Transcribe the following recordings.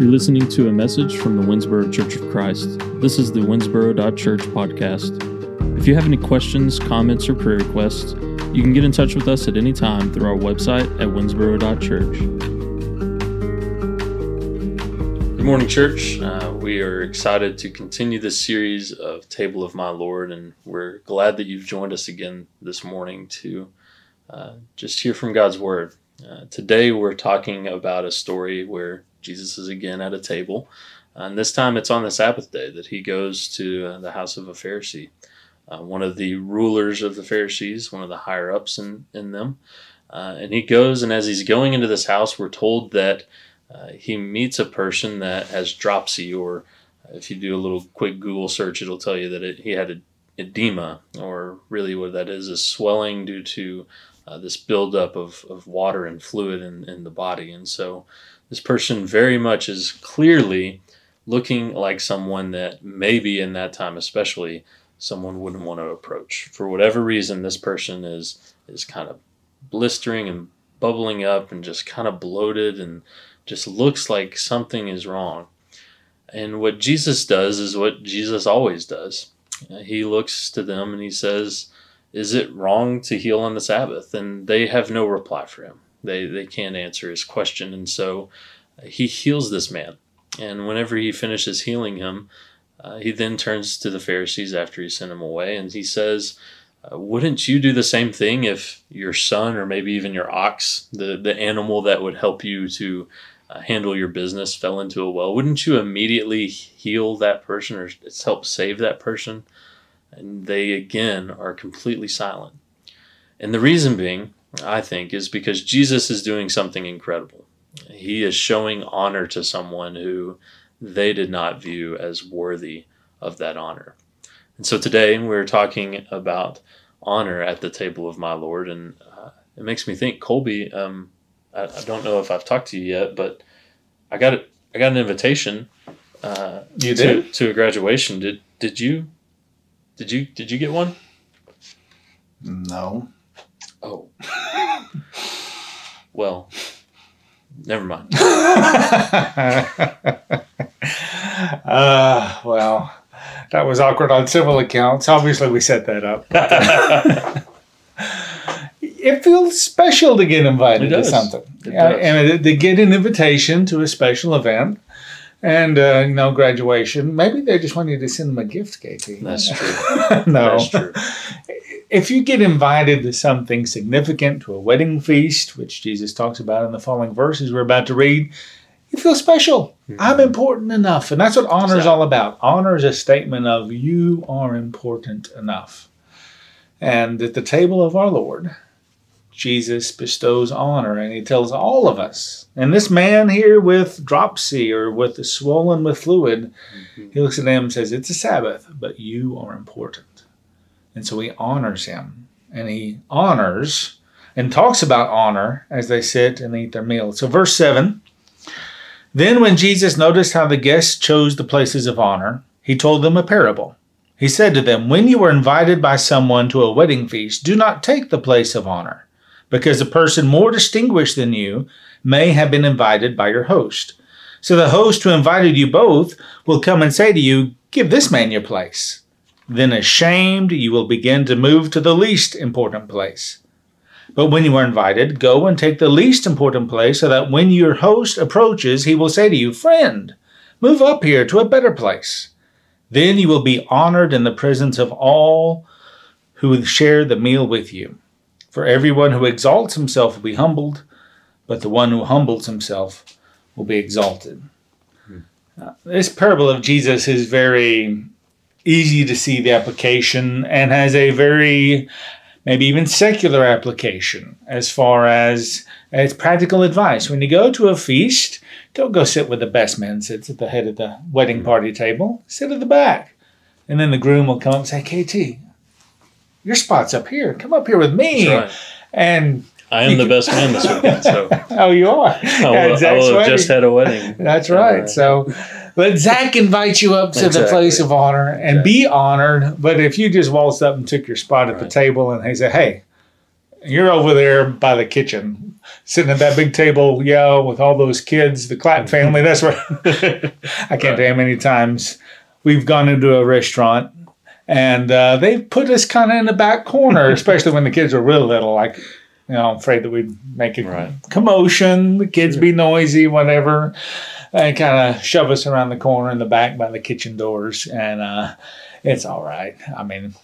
You're listening to a message from the Winsboro Church of Christ. This is the Winsboro.church podcast. If you have any questions, comments, or prayer requests, you can get in touch with us at any time through our website at winsboro.church. Good morning, church. Uh, we are excited to continue this series of Table of My Lord, and we're glad that you've joined us again this morning to uh, just hear from God's Word. Uh, today, we're talking about a story where Jesus is again at a table. And this time it's on the Sabbath day that he goes to uh, the house of a Pharisee, uh, one of the rulers of the Pharisees, one of the higher ups in, in them. Uh, and he goes, and as he's going into this house, we're told that uh, he meets a person that has dropsy, or if you do a little quick Google search, it'll tell you that it, he had edema, or really what that is, is swelling due to uh, this buildup of, of water and fluid in, in the body. And so this person very much is clearly looking like someone that maybe in that time especially someone wouldn't want to approach. For whatever reason this person is is kind of blistering and bubbling up and just kind of bloated and just looks like something is wrong. And what jesus does is what jesus always does. Uh, he looks to them and he says is it wrong to heal on the sabbath? And they have no reply for him they they can't answer his question, and so uh, he heals this man. And whenever he finishes healing him, uh, he then turns to the Pharisees after he sent him away, and he says, uh, "Wouldn't you do the same thing if your son, or maybe even your ox, the the animal that would help you to uh, handle your business, fell into a well? Wouldn't you immediately heal that person or help save that person?" And they again are completely silent. And the reason being I think, is because Jesus is doing something incredible. He is showing honor to someone who they did not view as worthy of that honor. And so today we're talking about honor at the table of my Lord. And uh, it makes me think, Colby, um, I, I, don't know if I've talked to you yet, but I got it. I got an invitation. Uh, you did to, to a graduation. Did did you? Did you did you get one? No. Oh. well, never mind. uh, well, that was awkward on several accounts. Obviously, we set that up. it feels special to get invited to something. Yeah, and to get an invitation to a special event and uh, you know graduation. Maybe they just want you to send them a gift, KT. That's true. no, That's true if you get invited to something significant, to a wedding feast, which Jesus talks about in the following verses we're about to read, you feel special. Mm-hmm. I'm important enough. And that's what honor is all about. Honor is a statement of you are important enough. And at the table of our Lord, Jesus bestows honor and he tells all of us. And this man here with dropsy or with the swollen with fluid, mm-hmm. he looks at them and says, It's a Sabbath, but you are important. And so he honors him. And he honors and talks about honor as they sit and eat their meal. So, verse 7 Then, when Jesus noticed how the guests chose the places of honor, he told them a parable. He said to them, When you are invited by someone to a wedding feast, do not take the place of honor, because a person more distinguished than you may have been invited by your host. So the host who invited you both will come and say to you, Give this man your place. Then, ashamed, you will begin to move to the least important place. But when you are invited, go and take the least important place so that when your host approaches, he will say to you, Friend, move up here to a better place. Then you will be honored in the presence of all who share the meal with you. For everyone who exalts himself will be humbled, but the one who humbles himself will be exalted. Hmm. Uh, this parable of Jesus is very easy to see the application and has a very maybe even secular application as far as as practical advice. When you go to a feast, don't go sit with the best man sits at the head of the wedding mm. party table. Sit at the back. And then the groom will come up and say, KT, your spot's up here. Come up here with me. Right. And I am the best man this weekend. So oh, you are. I will, I will have just had a wedding. That's right. So but Zach invites you up to exactly. the place of honor and exactly. be honored. But if you just waltzed up and took your spot at right. the table and he said, "Hey, you're over there by the kitchen," sitting at that big table, yeah, with all those kids, the Clapp family. That's where I can't tell you how many times we've gone into a restaurant and uh, they put us kind of in the back corner, especially when the kids were real little. Like, you know, I'm afraid that we'd make a Right. commotion, the kids be noisy, whatever, and kind of shove us around the corner in the back by the kitchen doors. And uh, it's all right. I mean,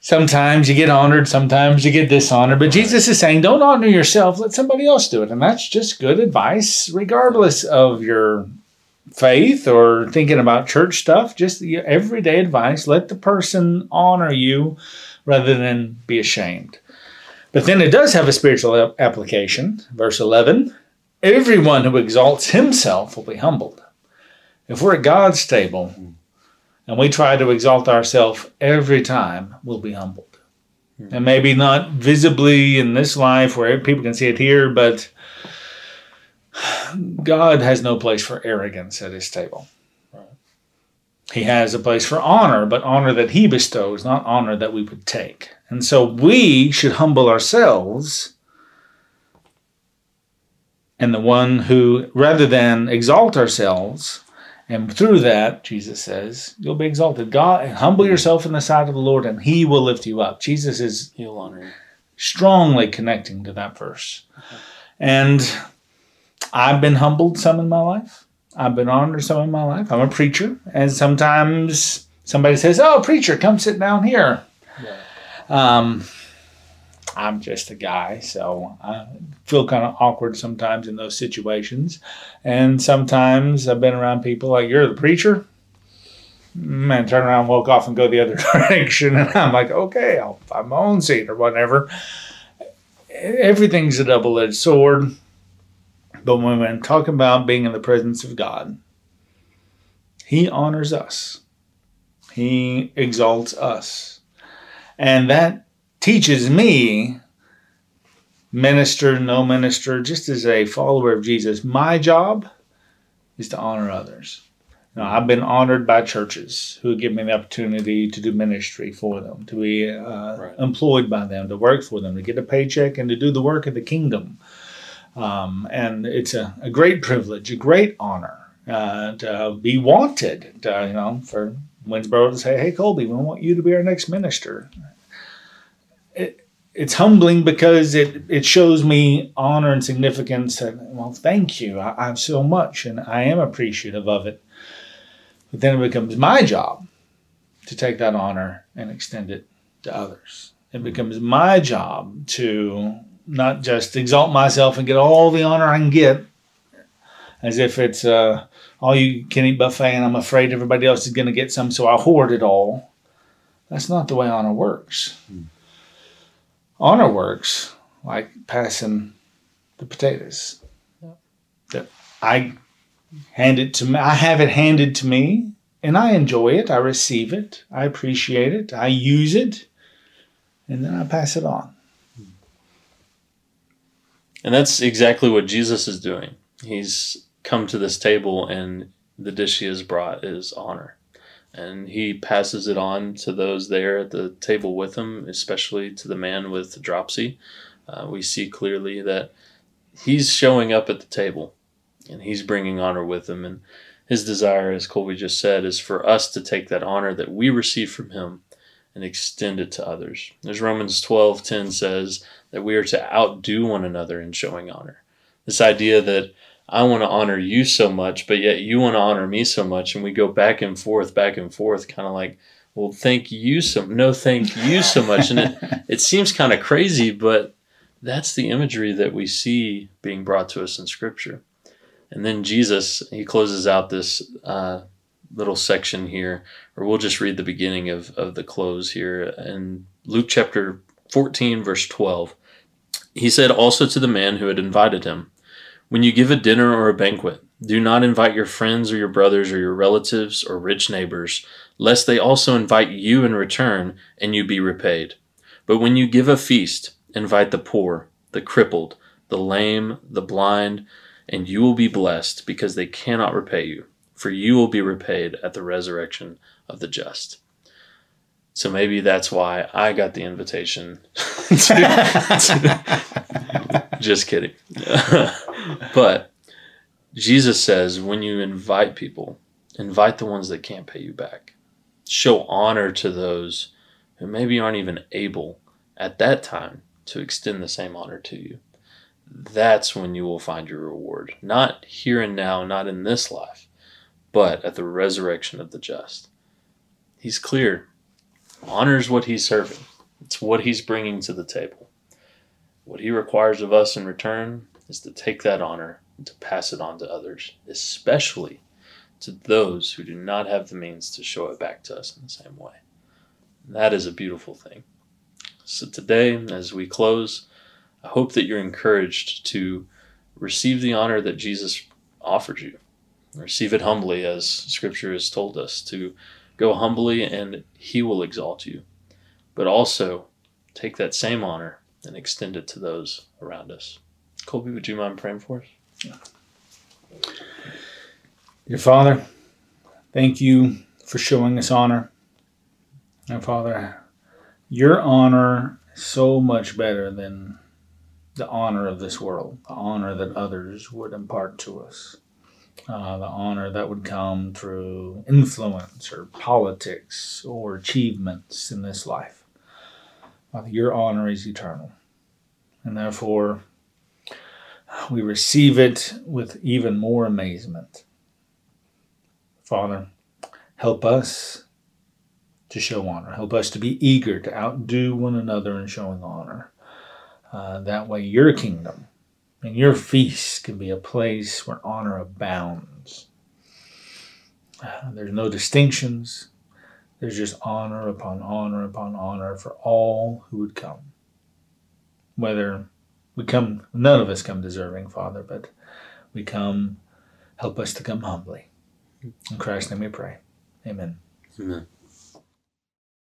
sometimes you get honored, sometimes you get dishonored. But Jesus is saying, don't honor yourself, let somebody else do it. And that's just good advice, regardless of your faith or thinking about church stuff. Just the everyday advice. Let the person honor you rather than be ashamed. But then it does have a spiritual application. Verse 11 Everyone who exalts himself will be humbled. If we're at God's table hmm. and we try to exalt ourselves every time, we'll be humbled. Hmm. And maybe not visibly in this life where people can see it here, but God has no place for arrogance at his table. He has a place for honor, but honor that he bestows, not honor that we would take. And so we should humble ourselves. And the one who, rather than exalt ourselves, and through that, Jesus says, you'll be exalted. God, humble yourself in the sight of the Lord, and He will lift you up. Jesus is He'll honor you. strongly connecting to that verse. And I've been humbled some in my life. I've been honored some in my life. I'm a preacher, and sometimes somebody says, "Oh, preacher, come sit down here." Um, I'm just a guy, so I feel kind of awkward sometimes in those situations. And sometimes I've been around people like, "You're the preacher." Man, turn around, walk off, and go the other direction. And I'm like, okay, I'll find my own seat or whatever everything's a double edged sword. But when we're talking about being in the presence of God, He honors us, He exalts us. And that teaches me, minister, no minister, just as a follower of Jesus, my job is to honor others. Now, I've been honored by churches who give me the opportunity to do ministry for them, to be uh, Right. employed by them, to work for them, to get a paycheck, and to do the work of the kingdom. Um, and it's a, a great privilege, a great honor uh, to be wanted. To, you know, for Winsboro to say, "Hey, Colby, we want you to be our next minister." It, it's humbling because it, it shows me honor and significance. And well, thank you. I, I have so much, and I am appreciative of it. But then it becomes my job to take that honor and extend it to others. It becomes my job to not just exalt myself and get all the honor I can get as if it's uh, all you can eat buffet and I'm afraid everybody else is going to get some, so I hoard it all. That's not the way honor works. Honor works like passing the potatoes. That I hand it to me. I have it handed to me, and I enjoy it. I receive it. I appreciate it. I use it, and then I pass it on. And that's exactly what Jesus is doing. He's come to this table, and the dish he has brought is honor. And he passes it on to those there at the table with him, especially to the man with dropsy. Uh, we see clearly that he's showing up at the table and he's bringing honor with him. And his desire, as Colby just said, is for us to take that honor that we receive from him and extend it to others. As Romans 12 10 says, that we are to outdo one another in showing honor. This idea that I want to honor you so much, but yet you want to honor me so much, and we go back and forth, back and forth, kind of like, well, thank you so no, thank you so much, and it it seems kind of crazy, but that's the imagery that we see being brought to us in Scripture. And then Jesus, he closes out this uh, little section here, or we'll just read the beginning of, of the close here in Luke chapter 14, verse 12. He said also to the man who had invited him, When you give a dinner or a banquet, do not invite your friends or your brothers or your relatives or rich neighbors, lest they also invite you in return and you be repaid. But when you give a feast, invite the poor, the crippled, the lame, the blind, and you will be blessed because they cannot repay you, for you will be repaid at the resurrection of the just. So maybe that's why I got the invitation to, to, Just kidding. but Jesus says when you invite people, invite the ones that can't pay you back. Show honor to those who maybe aren't even able at that time to extend the same honor to you. That's when you will find your reward. Not here and now, not in this life, but at the resurrection of the just. He's clear. Honors what he's serving. It's what he's bringing to the table. What he requires of us in return is to take that honor and to pass it on to others, especially to those who do not have the means to show it back to us in the same way. And that is a beautiful thing. So today, as we close, I hope that you're encouraged to receive the honor that Jesus offered you. Receive it humbly, as Scripture has told us, to go humbly and He will exalt you. But also take that same honor and extend it to those around us. Colby, would you mind praying for us? Your Father, thank you for showing us honor. And Father, your honor is so much better than the honor of this world, the honor that others would impart to us, uh, the honor that would come through influence or politics or achievements in this life. Father, your honor is eternal. And therefore, we receive it with even more amazement. Father, help us to show honor. Help us to be eager to outdo one another in showing honor. Uh, that way, your kingdom and your feast can be a place where honor abounds. Uh, there's no distinctions, there's just honor upon honor upon honor for all who would come. Whether we come, none of us come deserving, Father, but we come, help us to come humbly. In Christ's name we pray. Amen. Amen.